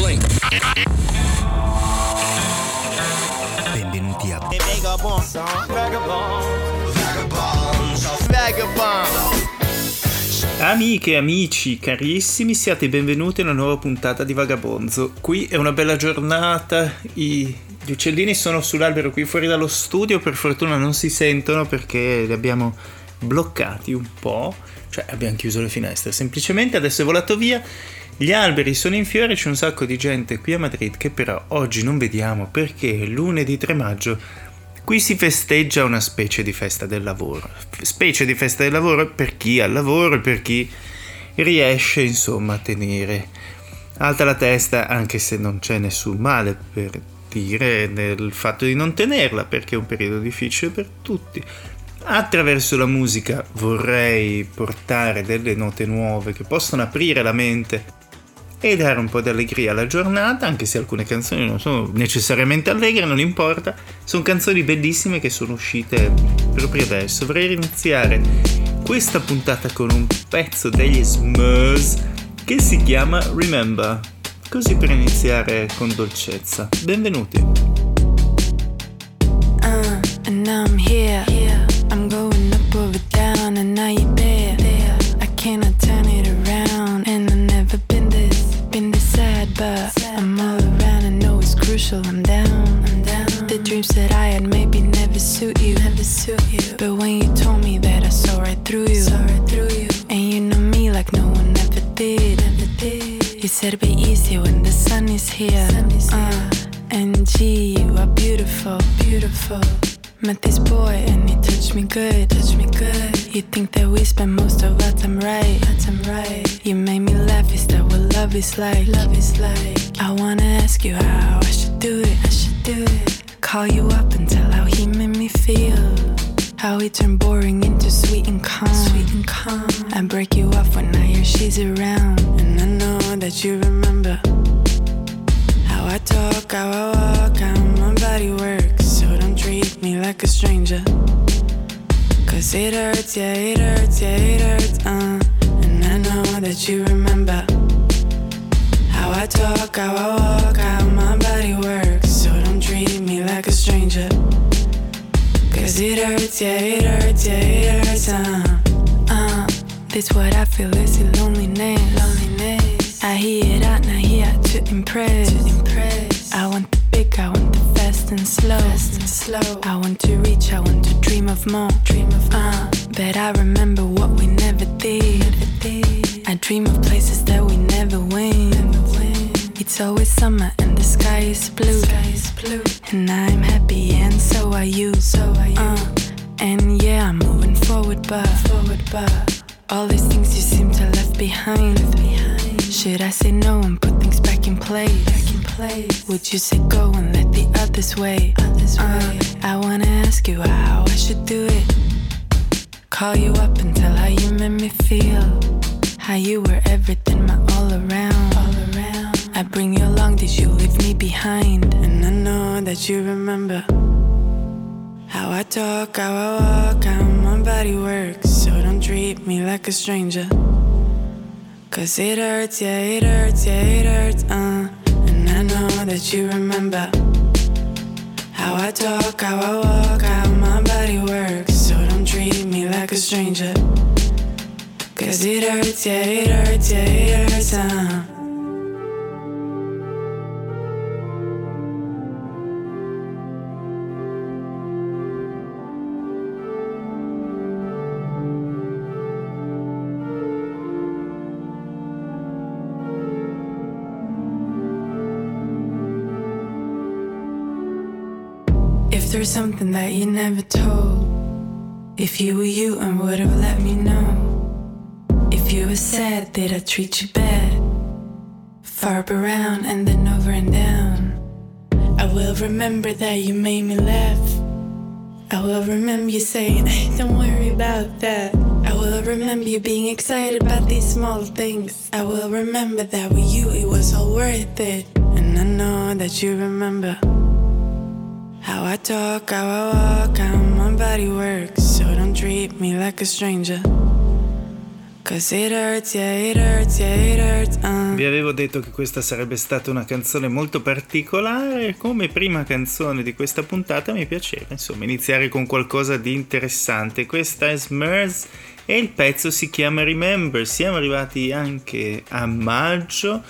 Blink. Benvenuti a Amiche e amici carissimi, siate benvenuti a una nuova puntata di Vagabonzo. Qui è una bella giornata, i, gli uccellini sono sull'albero qui fuori dallo studio, per fortuna non si sentono perché li abbiamo bloccati un po', cioè abbiamo chiuso le finestre, semplicemente adesso è volato via. Gli alberi sono in fiore, c'è un sacco di gente qui a Madrid che però oggi non vediamo perché lunedì 3 maggio Qui si festeggia una specie di festa del lavoro, specie di festa del lavoro per chi ha lavoro e per chi riesce insomma a tenere alta la testa anche se non c'è nessun male per dire nel fatto di non tenerla perché è un periodo difficile per tutti. Attraverso la musica vorrei portare delle note nuove che possono aprire la mente e dare un po' di allegria alla giornata, anche se alcune canzoni non sono necessariamente allegre, non importa, sono canzoni bellissime che sono uscite proprio adesso. Vorrei iniziare questa puntata con un pezzo degli Smurfs che si chiama Remember, così per iniziare con dolcezza. Benvenuti. Uh, and I'm here. I'm going up over down, and now you're there. I cannot turn crucial. I'm down. I'm down. The dreams that I had maybe never suit you, never suit you. But when you told me that, I saw right through you, saw right through you. And you know me like no one ever did, never did. You said it'd be easier when the sun is here. Sun is here. Uh, and gee, you are beautiful, beautiful. Met this boy and he touched me good, touched me good. You think that we spend most of our time right, our time right. You made me laugh, is that love is like? Love is like. I wanna ask you how I should do it, I should do it. Call you up and tell how he made me feel. How he turned boring into sweet and calm. Sweet and calm. I break you off when I hear she's around. And I know that you remember how I talk, how I walk, how my body works. So don't treat me like a stranger. Cause it hurts, yeah, it hurts, yeah, it hurts, uh. And I know that you remember I talk, how I walk, how my body works. So don't treat me like a stranger. Cause it hurts, yeah, it hurts, yeah, it hurts, uh. uh. This what I feel is the loneliness. loneliness. I hear it out, now here to impress. to impress. I want the big, I want the fast and slow. Fast and slow. I want to reach, I want to dream of more. Dream of. Uh, but I remember what we never did. Never did. I dream of places that we never went. Never went. It's always summer and the sky is blue. Sky is blue. And I'm happy and so are you. So are you. Uh, and yeah, I'm moving forward, but forward, but all these things you seem to left behind. Left behind. Should I say no and put things back in place? Back in place. Would you say go and let the others wait? Others uh, wait. I wanna ask you how I should do it. Call you up and tell how you made me feel. How you were everything, my all around. All around. I bring you along, did you leave me behind? And I know that you remember. How I talk, how I walk, how my body works. So don't treat me like a stranger. Cause it hurts, yeah, it hurts, yeah, it hurts, uh. And I know that you remember. How I talk, how I walk, how my body works. So don't treat me like a stranger. Cause it hurts, yeah, it hurts, yeah, it hurts, you never told, if you were you and would have let me know. If you were sad, did I treat you bad? Far up around and then over and down. I will remember that you made me laugh. I will remember you saying, hey, don't worry about that. I will remember you being excited about these small things. I will remember that with you it was all worth it. And I know that you remember. How I talk, how I walk, how my body works. So don't treat me like a stranger. Cause it hurts, yeah, it hurts, yeah, it hurts. Uh. Vi avevo detto che questa sarebbe stata una canzone molto particolare. Come prima canzone di questa puntata mi piaceva, insomma, iniziare con qualcosa di interessante. Questa è Smurs e il pezzo si chiama Remember. Siamo arrivati anche a maggio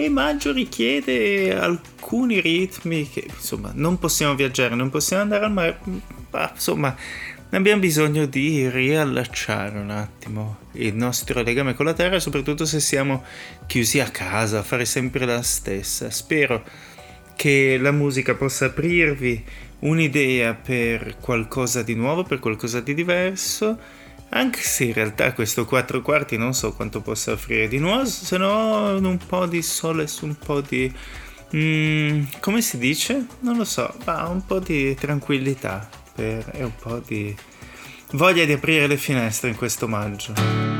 e maggio richiede alcuni ritmi che, insomma, non possiamo viaggiare, non possiamo andare al mare, ma insomma abbiamo bisogno di riallacciare un attimo il nostro legame con la terra, soprattutto se siamo chiusi a casa, a fare sempre la stessa. Spero che la musica possa aprirvi un'idea per qualcosa di nuovo, per qualcosa di diverso, anche se in realtà questo 4 quarti non so quanto possa offrire di nuovo, se no un po' di sole su un po' di... Mm, come si dice? Non lo so, ma un po' di tranquillità per, e un po' di voglia di aprire le finestre in questo maggio.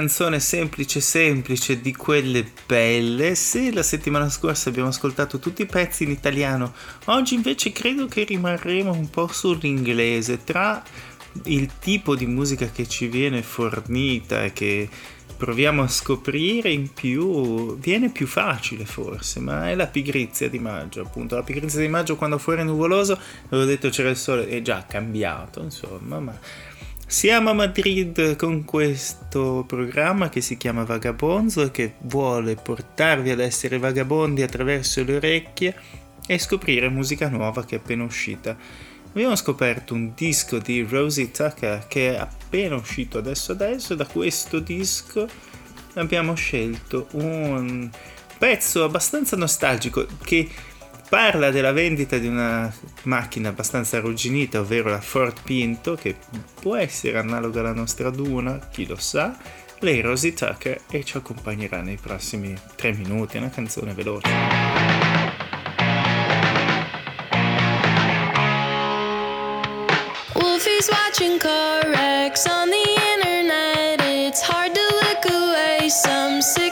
Canzone semplice semplice di quelle belle. Se la settimana scorsa abbiamo ascoltato tutti i pezzi in italiano, oggi invece credo che rimarremo un po' sull'inglese tra il tipo di musica che ci viene fornita e che proviamo a scoprire in più viene più facile forse, ma è la pigrizia di maggio, appunto, la pigrizia di maggio quando fuori è nuvoloso, avevo detto c'era il sole, è già cambiato, insomma, ma Siamo a Madrid con questo programma che si chiama Vagabonzo che vuole portarvi ad essere vagabondi attraverso le orecchie e scoprire musica nuova che è appena uscita. Abbiamo scoperto un disco di Rosie Tucker che è appena uscito adesso adesso da questo disco abbiamo scelto un pezzo abbastanza nostalgico che parla della vendita di una macchina abbastanza arrugginita, ovvero la Ford Pinto, che può essere analoga alla nostra Duna, chi lo sa. Lei Rosie Tucker e ci accompagnerà nei prossimi tre minuti, una canzone veloce. Wolfie's watching car wrecks on the internet. It's hard to look away. Some sickos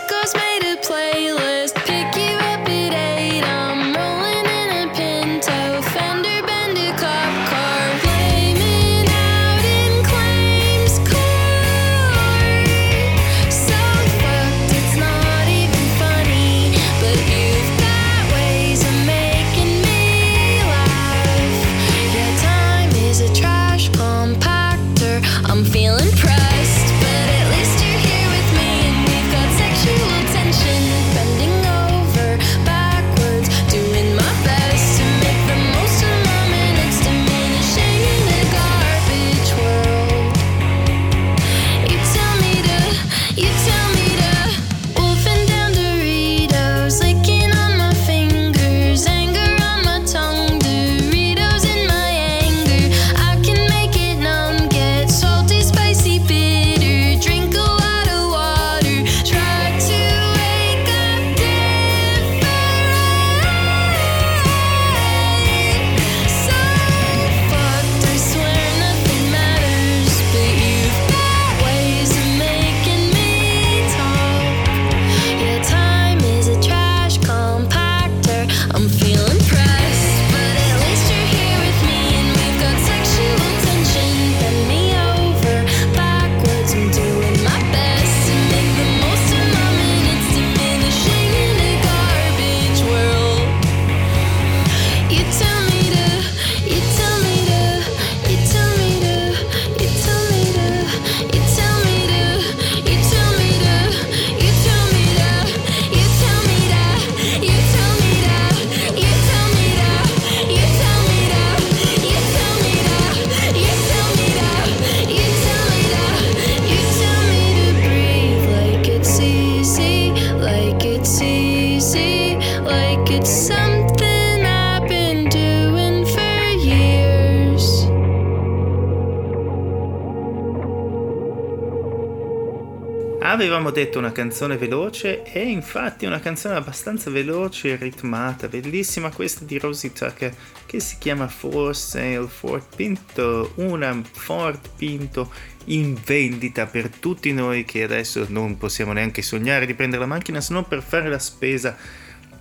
avevamo detto una canzone veloce e infatti una canzone abbastanza veloce e ritmata, bellissima questa di Rosie Tucker che si chiama For Sale Ford Pinto, una Ford Pinto in vendita per tutti noi che adesso non possiamo neanche sognare di prendere la macchina se non per fare la spesa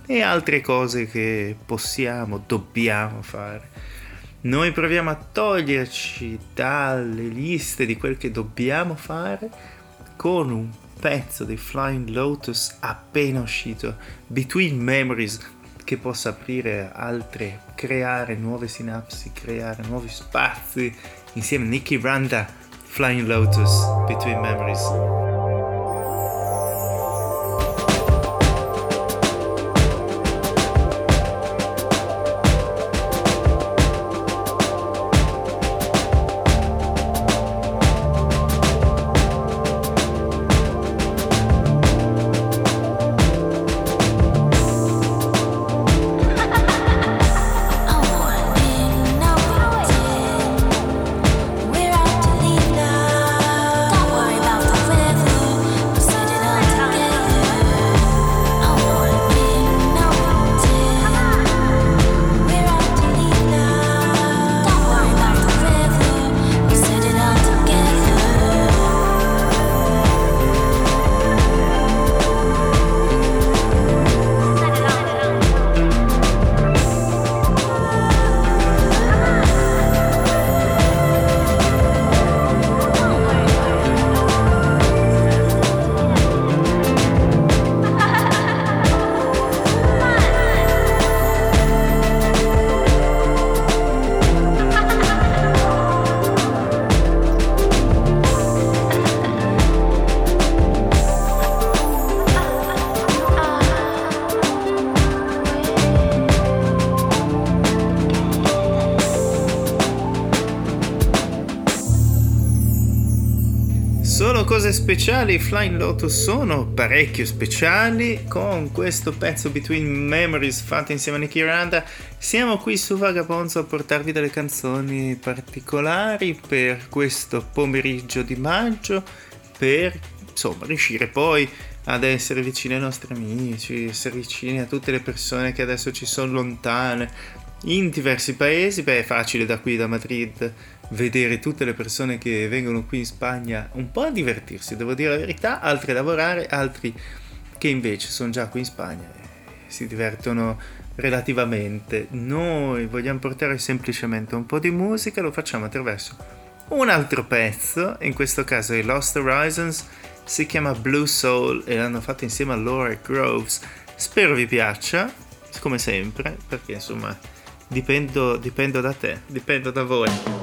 e altre cose che possiamo, dobbiamo fare. Noi proviamo a toglierci dalle liste di quel che dobbiamo fare con un pezzo dei Flying Lotus appena uscito, Between Memories, che possa aprire altre, creare nuove sinapsi, creare nuovi spazi insieme a Nicky Randa, Flying Lotus, Between Memories. Speciali, Flying Lotus sono parecchio speciali. Con questo pezzo Between Memories fatto insieme a Nicky Randa, siamo qui su Vagabonzo a portarvi delle canzoni particolari per questo pomeriggio di maggio, per insomma riuscire poi ad essere vicini ai nostri amici, essere vicini a tutte le persone che adesso ci sono lontane in diversi paesi. Beh, è facile da qui, da Madrid vedere tutte le persone che vengono qui in Spagna un po' a divertirsi, devo dire la verità, altri a lavorare, altri che invece sono già qui in Spagna e si divertono relativamente. Noi vogliamo portare semplicemente un po' di musica, lo facciamo attraverso un altro pezzo, in questo caso è Lost Horizons, si chiama Blue Soul e l'hanno fatto insieme a Laura Groves. Spero vi piaccia, come sempre, perché insomma dipendo, dipendo da te, dipendo da voi.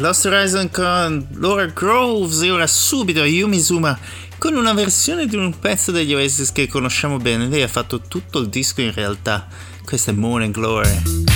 Lost Horizon con Laura Groves e ora subito Yumi Zuma con una versione di un pezzo degli Oasis che conosciamo bene. Lei ha fatto tutto il disco in realtà. Questa è Morning Glory.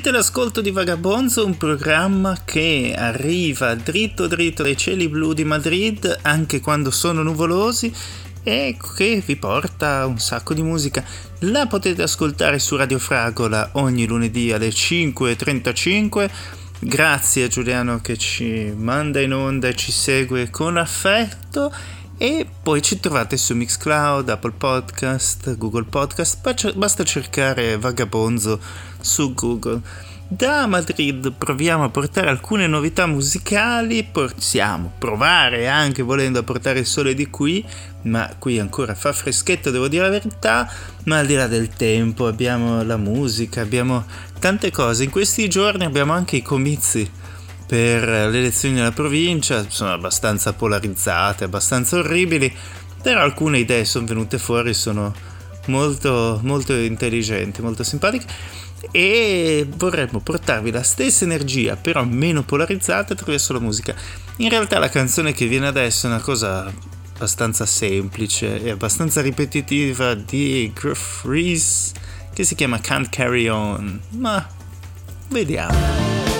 Siete all'ascolto di Vagabonzo, un programma che arriva dritto dritto dai cieli blu di Madrid anche quando sono nuvolosi e che vi porta un sacco di musica. La potete ascoltare su Radio Fragola ogni lunedì alle 5.35. Grazie a Giuliano che ci manda in onda e ci segue con affetto. E poi ci trovate su Mixcloud, Apple Podcast, Google Podcast, basta cercare Vagabonzo su Google. Da Madrid proviamo a portare alcune novità musicali, possiamo provare anche volendo a portare il sole di qui, ma qui ancora fa freschetto, devo dire la verità, ma al di là del tempo abbiamo la musica, abbiamo tante cose. In questi giorni abbiamo anche i comizi per le elezioni della provincia, sono abbastanza polarizzate, abbastanza orribili, però alcune idee sono venute fuori, sono molto, molto intelligenti, molto simpatiche e vorremmo portarvi la stessa energia, però meno polarizzata attraverso la musica. In realtà la canzone che viene adesso è una cosa abbastanza semplice e abbastanza ripetitiva di Gruff Reese che si chiama Can't Carry On, ma vediamo.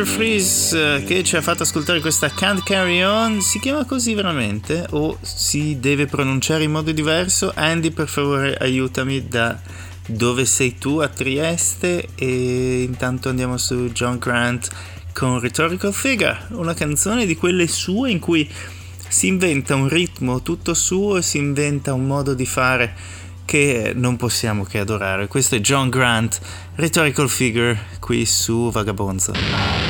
Tiger Freeze eh, che ci ha fatto ascoltare questa Can't Carry On si chiama così veramente o si deve pronunciare in modo diverso? Andy per favore aiutami da dove sei tu a Trieste e intanto andiamo su John Grant con Rhetorical Figure, una canzone di quelle sue in cui si inventa un ritmo tutto suo e si inventa un modo di fare che non possiamo che adorare. Questo è John Grant, Rhetorical Figure, qui su Vagabonzo.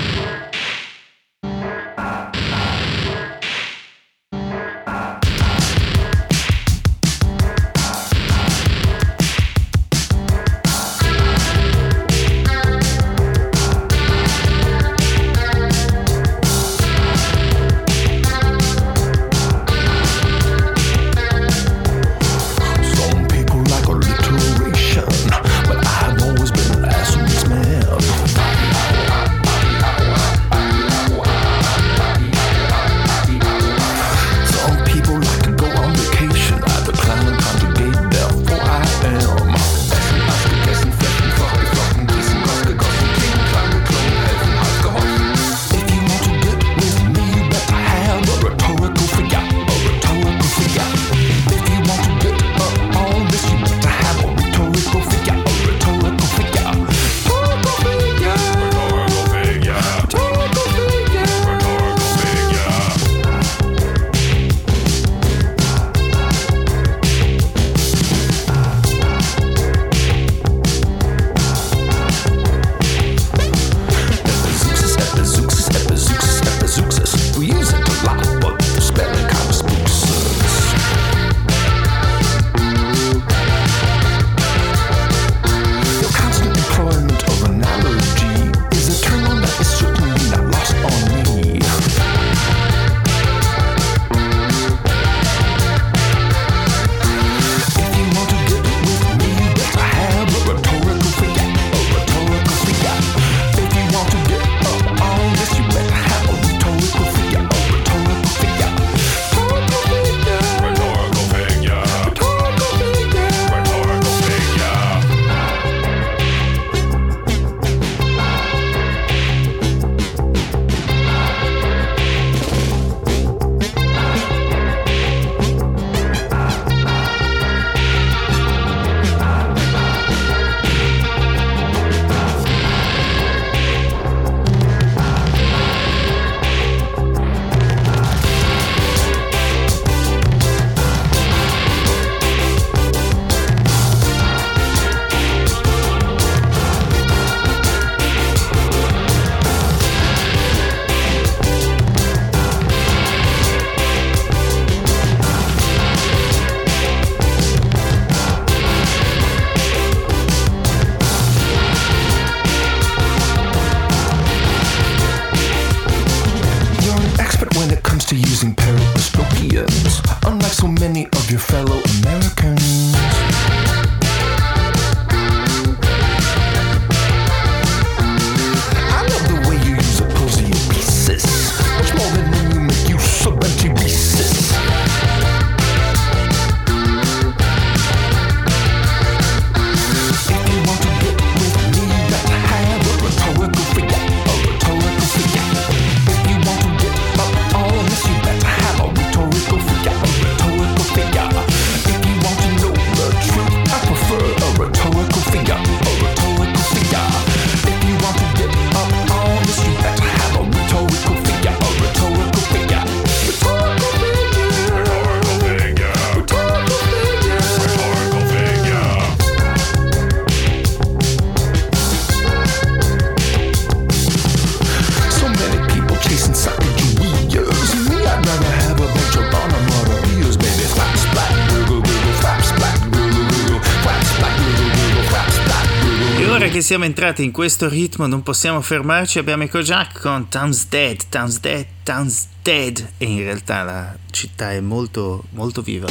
Che siamo entrati in questo ritmo non possiamo fermarci, abbiamo i Kojak con Town's Dead, Town's Dead, Town's Dead e in realtà la città è molto molto viva.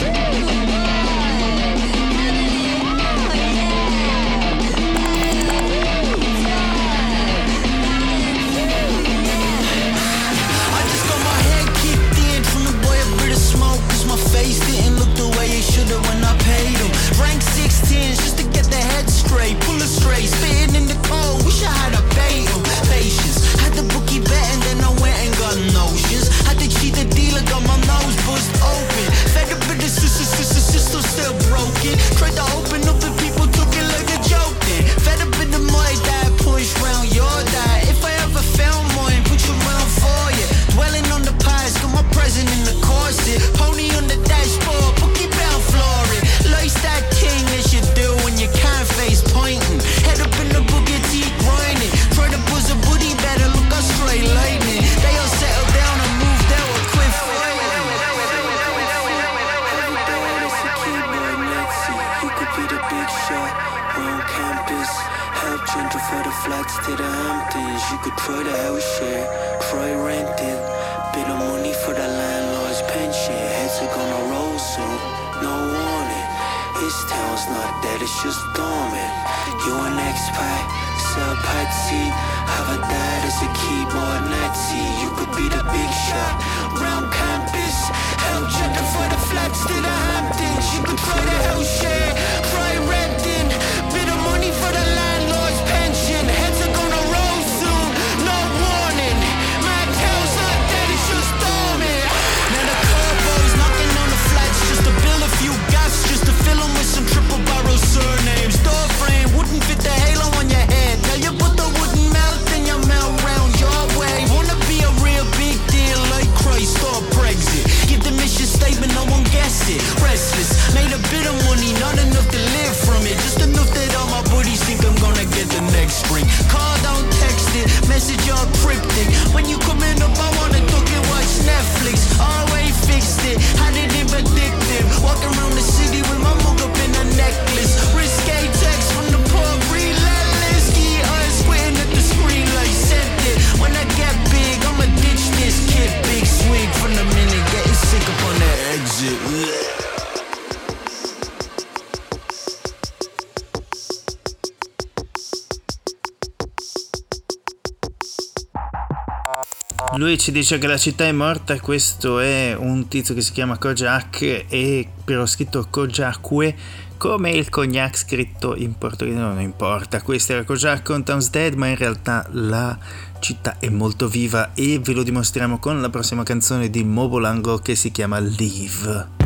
Lui ci dice che la città è morta, questo è un tizio che si chiama Kojak e però scritto Kojakue come il cognac scritto in portoghese non importa. Questo era Kojak con Town's Dead, ma in realtà la città è molto viva e ve lo dimostriamo con la prossima canzone di Mobolango che si chiama Leave.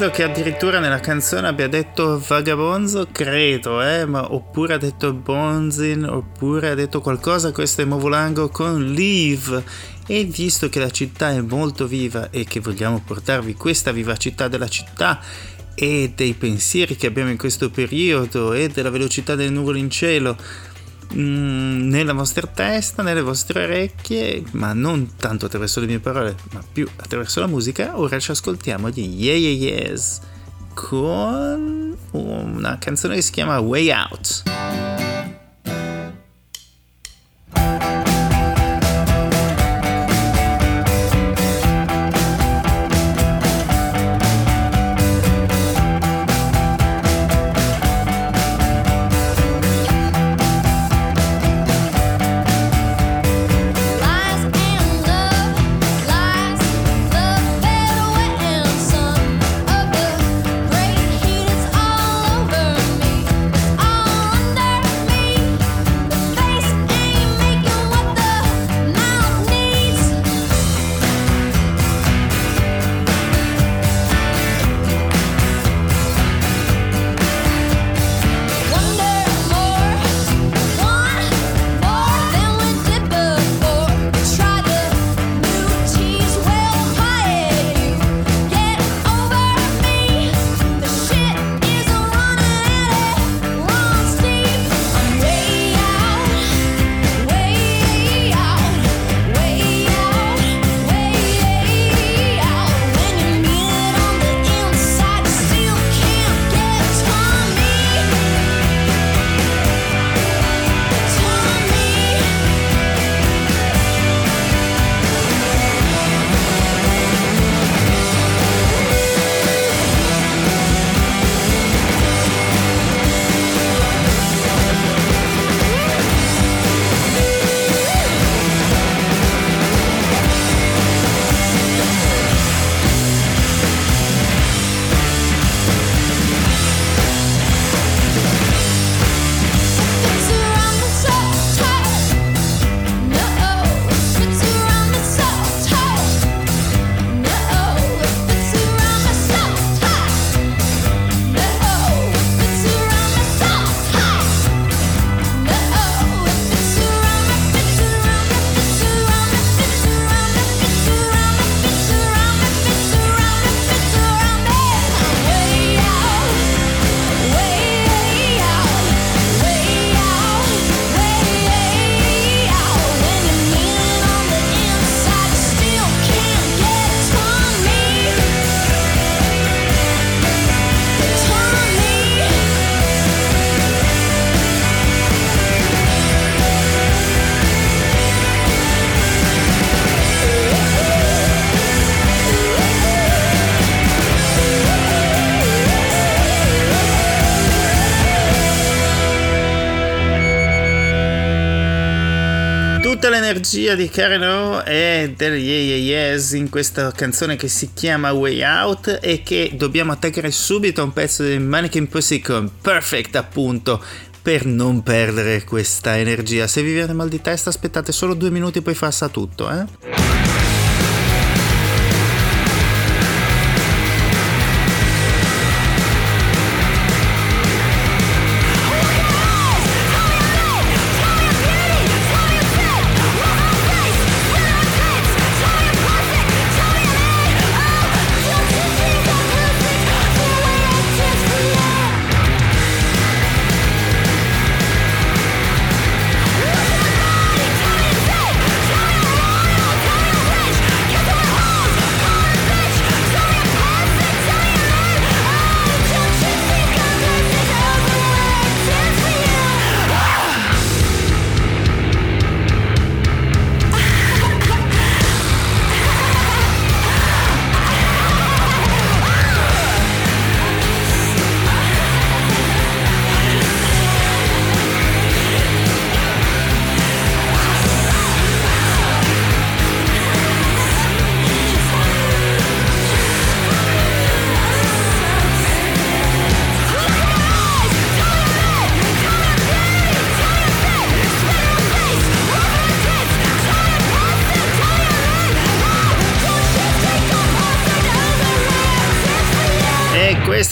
Credo che addirittura nella canzone abbia detto vagabonzo, credo, eh, ma oppure ha detto bonzin, oppure ha detto qualcosa, questo è Movolango con Leave. E visto che la città è molto viva e che vogliamo portarvi questa vivacità della città e dei pensieri che abbiamo in questo periodo e della velocità delle nuvole in cielo, Mm, nella vostra testa, nelle vostre orecchie, ma non tanto attraverso le mie parole, ma più attraverso la musica. Ora ci ascoltiamo di Yeah Yeah Yes con una canzone che si chiama Way Out. L'energia di Karen O e del Yeah Yeah Yes in questa canzone che si chiama Way Out e che dobbiamo attaccare subito a un pezzo di Mannequin Pussy con Perfect appunto per non perdere questa energia. Se vi viene mal di testa aspettate solo due minuti e poi passa tutto, eh?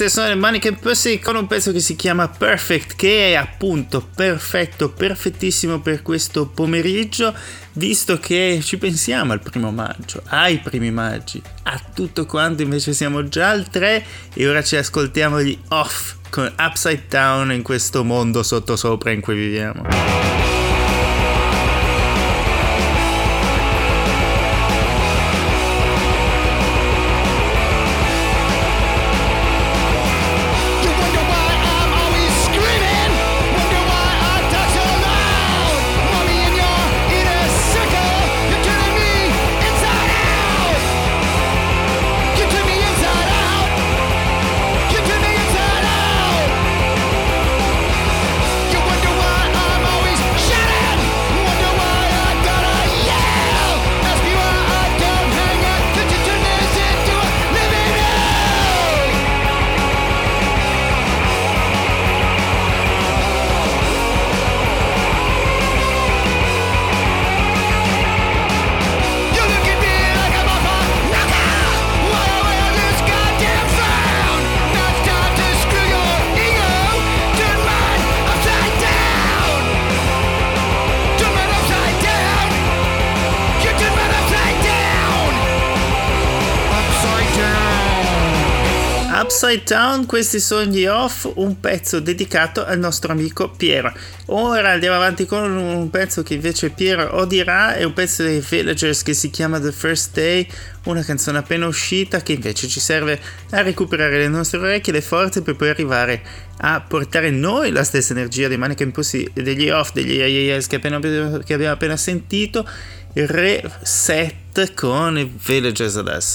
Queste sono le Maniche Pussy con un pezzo che si chiama Perfect, che è appunto perfetto, perfettissimo per questo pomeriggio, visto che ci pensiamo al primo maggio, ai primi maggi, a tutto quanto, invece siamo già al 3 e ora ci ascoltiamo gli off con Upside Down in questo mondo sottosopra in cui viviamo. Upside Down, questi sono gli off, un pezzo dedicato al nostro amico Piero. Ora andiamo avanti con un pezzo che invece Piero odirà, è un pezzo dei Villagers che si chiama The First Day, una canzone appena uscita che invece ci serve a recuperare le nostre orecchie e le forze per poi arrivare a portare noi la stessa energia dei Mannequin Pussy e degli off, degli AAS che, appena, che abbiamo appena sentito, reset con i Villagers adesso.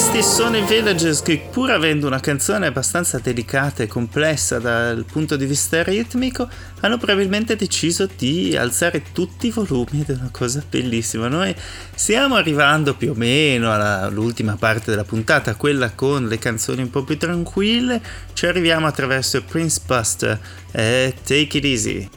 Questi sono i Villagers che pur avendo una canzone abbastanza delicata e complessa dal punto di vista ritmico, hanno probabilmente deciso di alzare tutti i volumi ed è una cosa bellissima. Noi stiamo arrivando più o meno all'ultima parte della puntata, quella con le canzoni un po' più tranquille, ci arriviamo attraverso Prince Buster e Take It Easy.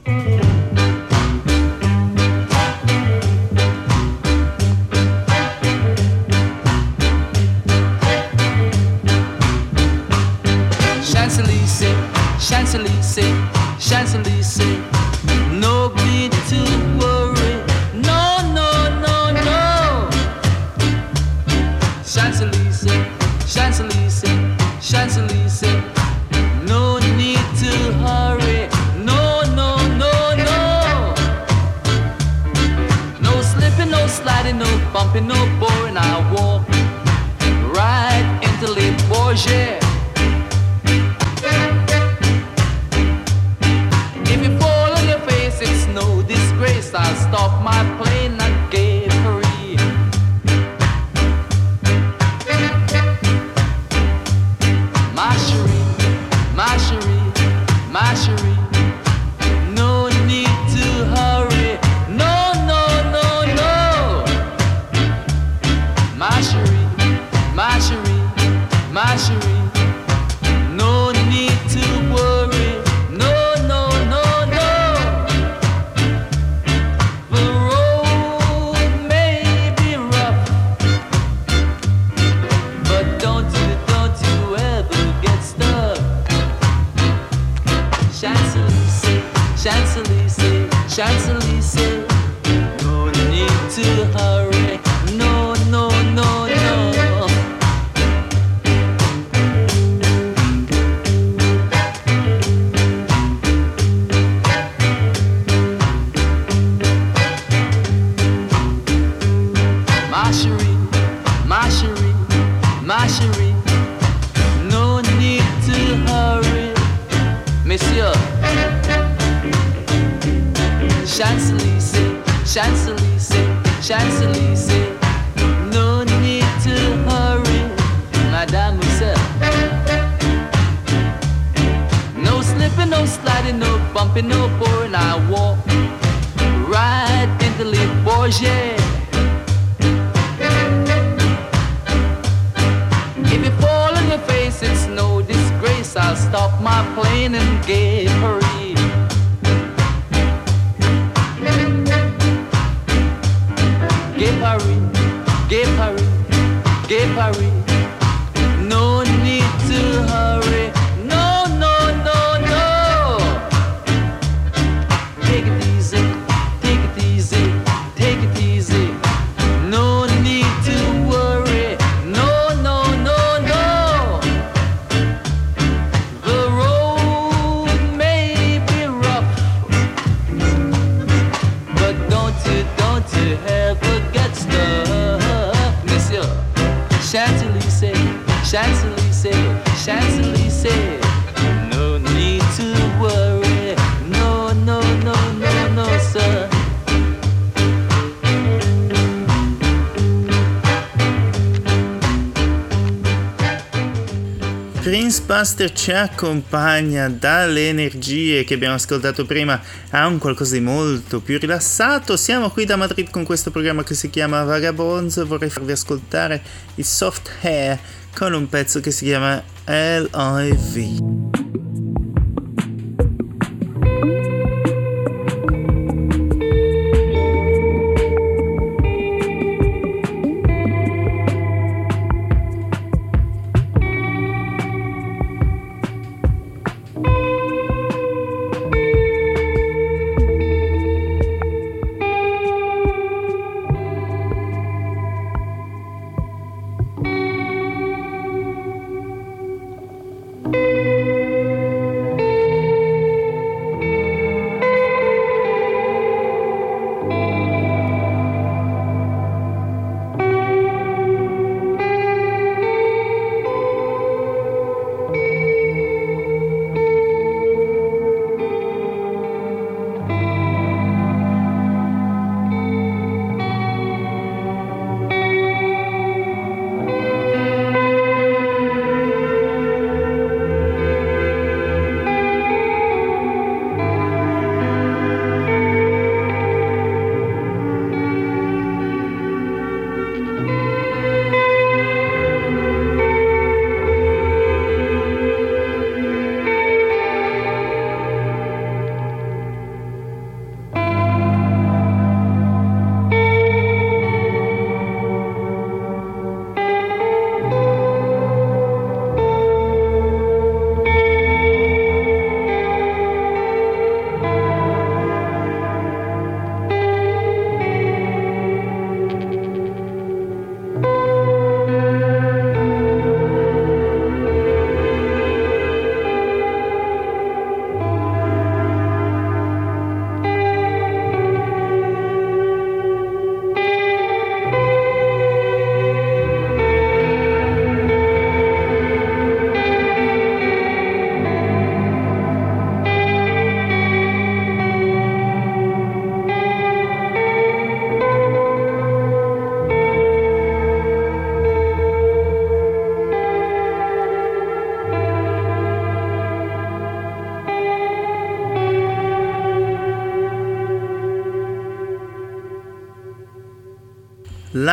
Buster ci accompagna dalle energie che abbiamo ascoltato prima a un qualcosa di molto più rilassato. Siamo qui da Madrid con questo programma che si chiama Vagabonds e vorrei farvi ascoltare il soft hair con un pezzo che si chiama LIV.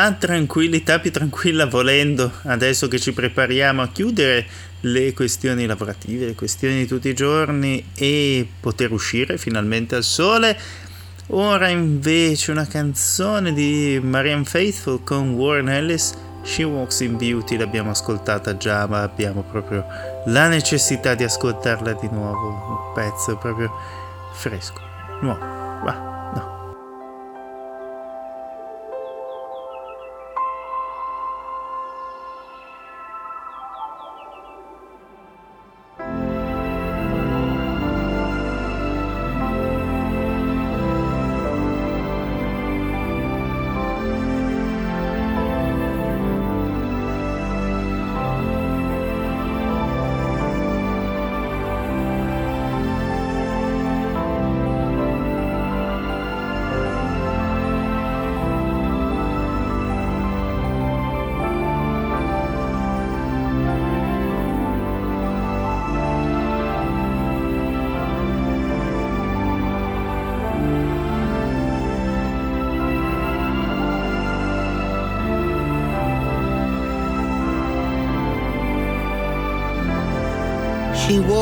La tranquillità più tranquilla volendo adesso che ci prepariamo a chiudere le questioni lavorative, le questioni di tutti i giorni e poter uscire finalmente al sole. Ora invece una canzone di Marianne Faithful con Warren Ellis, She Walks in Beauty, l'abbiamo ascoltata già ma abbiamo proprio la necessità di ascoltarla di nuovo, un pezzo proprio fresco, nuovo,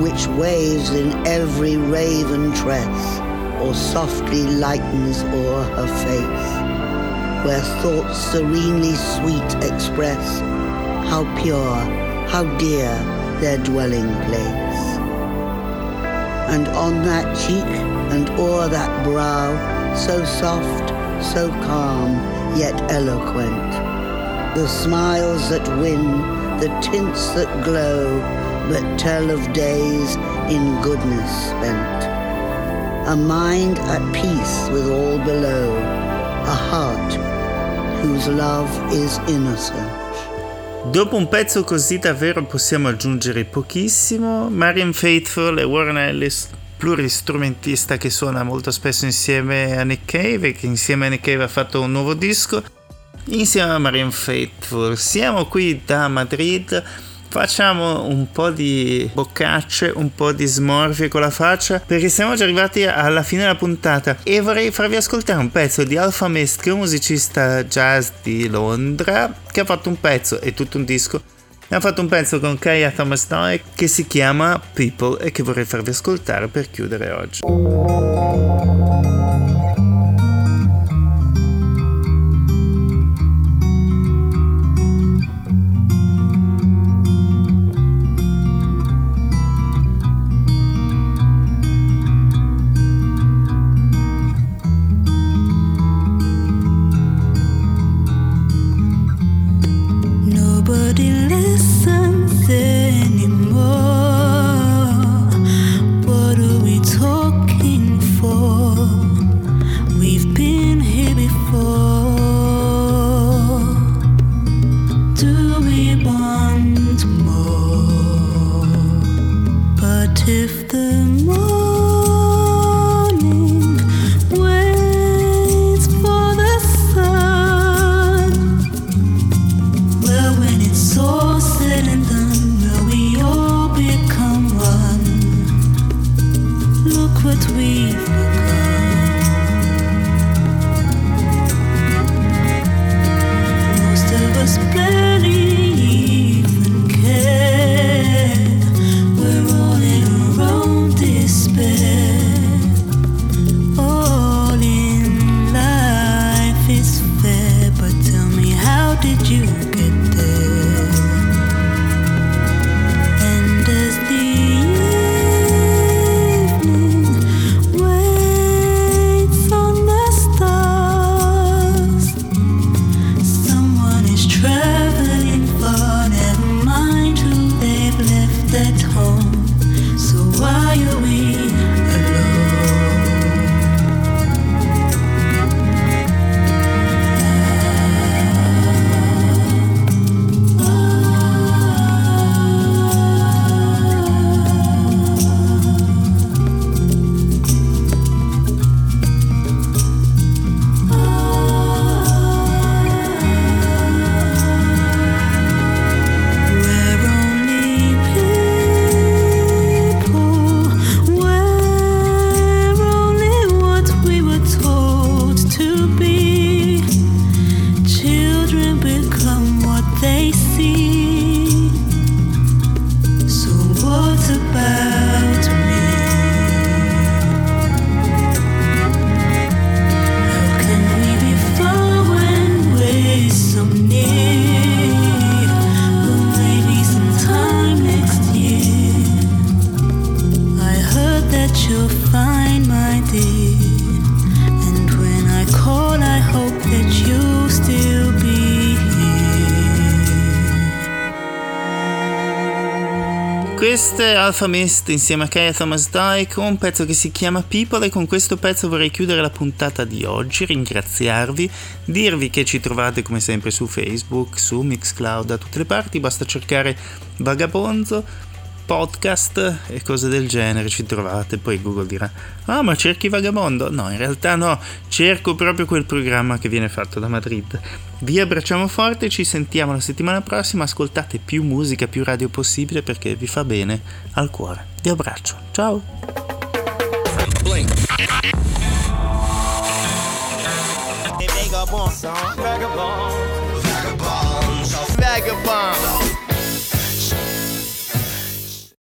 which waves in every raven tress, or softly lightens o'er her face, where thoughts serenely sweet express how pure, how dear their dwelling place. And on that cheek and o'er that brow, so soft, so calm, yet eloquent, the smiles that win, the tints that glow, but tell of days in goodness spent. A mind at peace with all below, a heart whose love is innocent. Dopo un pezzo così davvero possiamo aggiungere pochissimo. Marian Faithful e Warren Ellis, pluristrumentista che suona molto spesso insieme a Nick Cave e che insieme a Nick Cave ha fatto un nuovo disco. Insieme a Marian Faithful. Siamo qui da Madrid facciamo un po' di boccacce, un po' di smorfie con la faccia, perché siamo già arrivati alla fine della puntata e vorrei farvi ascoltare un pezzo di Alpha Mist, che è un musicista jazz di Londra, che ha fatto un pezzo e tutto un disco. Ha fatto un pezzo con Kaya Thomas Noy che si chiama People e che vorrei farvi ascoltare per chiudere oggi. Mist insieme a Kaya Thomas Dye con un pezzo che si chiama People e con questo pezzo vorrei chiudere la puntata di oggi, ringraziarvi, dirvi che ci trovate come sempre su Facebook, su Mixcloud, da tutte le parti, basta cercare Vagabonzo, podcast e cose del genere ci trovate, poi Google dirà ah ma cerchi Vagabondo? No, in realtà no, cerco proprio quel programma che viene fatto da Madrid. Vi abbracciamo forte, ci sentiamo la settimana prossima, ascoltate più musica, più radio possibile perché vi fa bene al cuore. Vi abbraccio, ciao! Vagabond.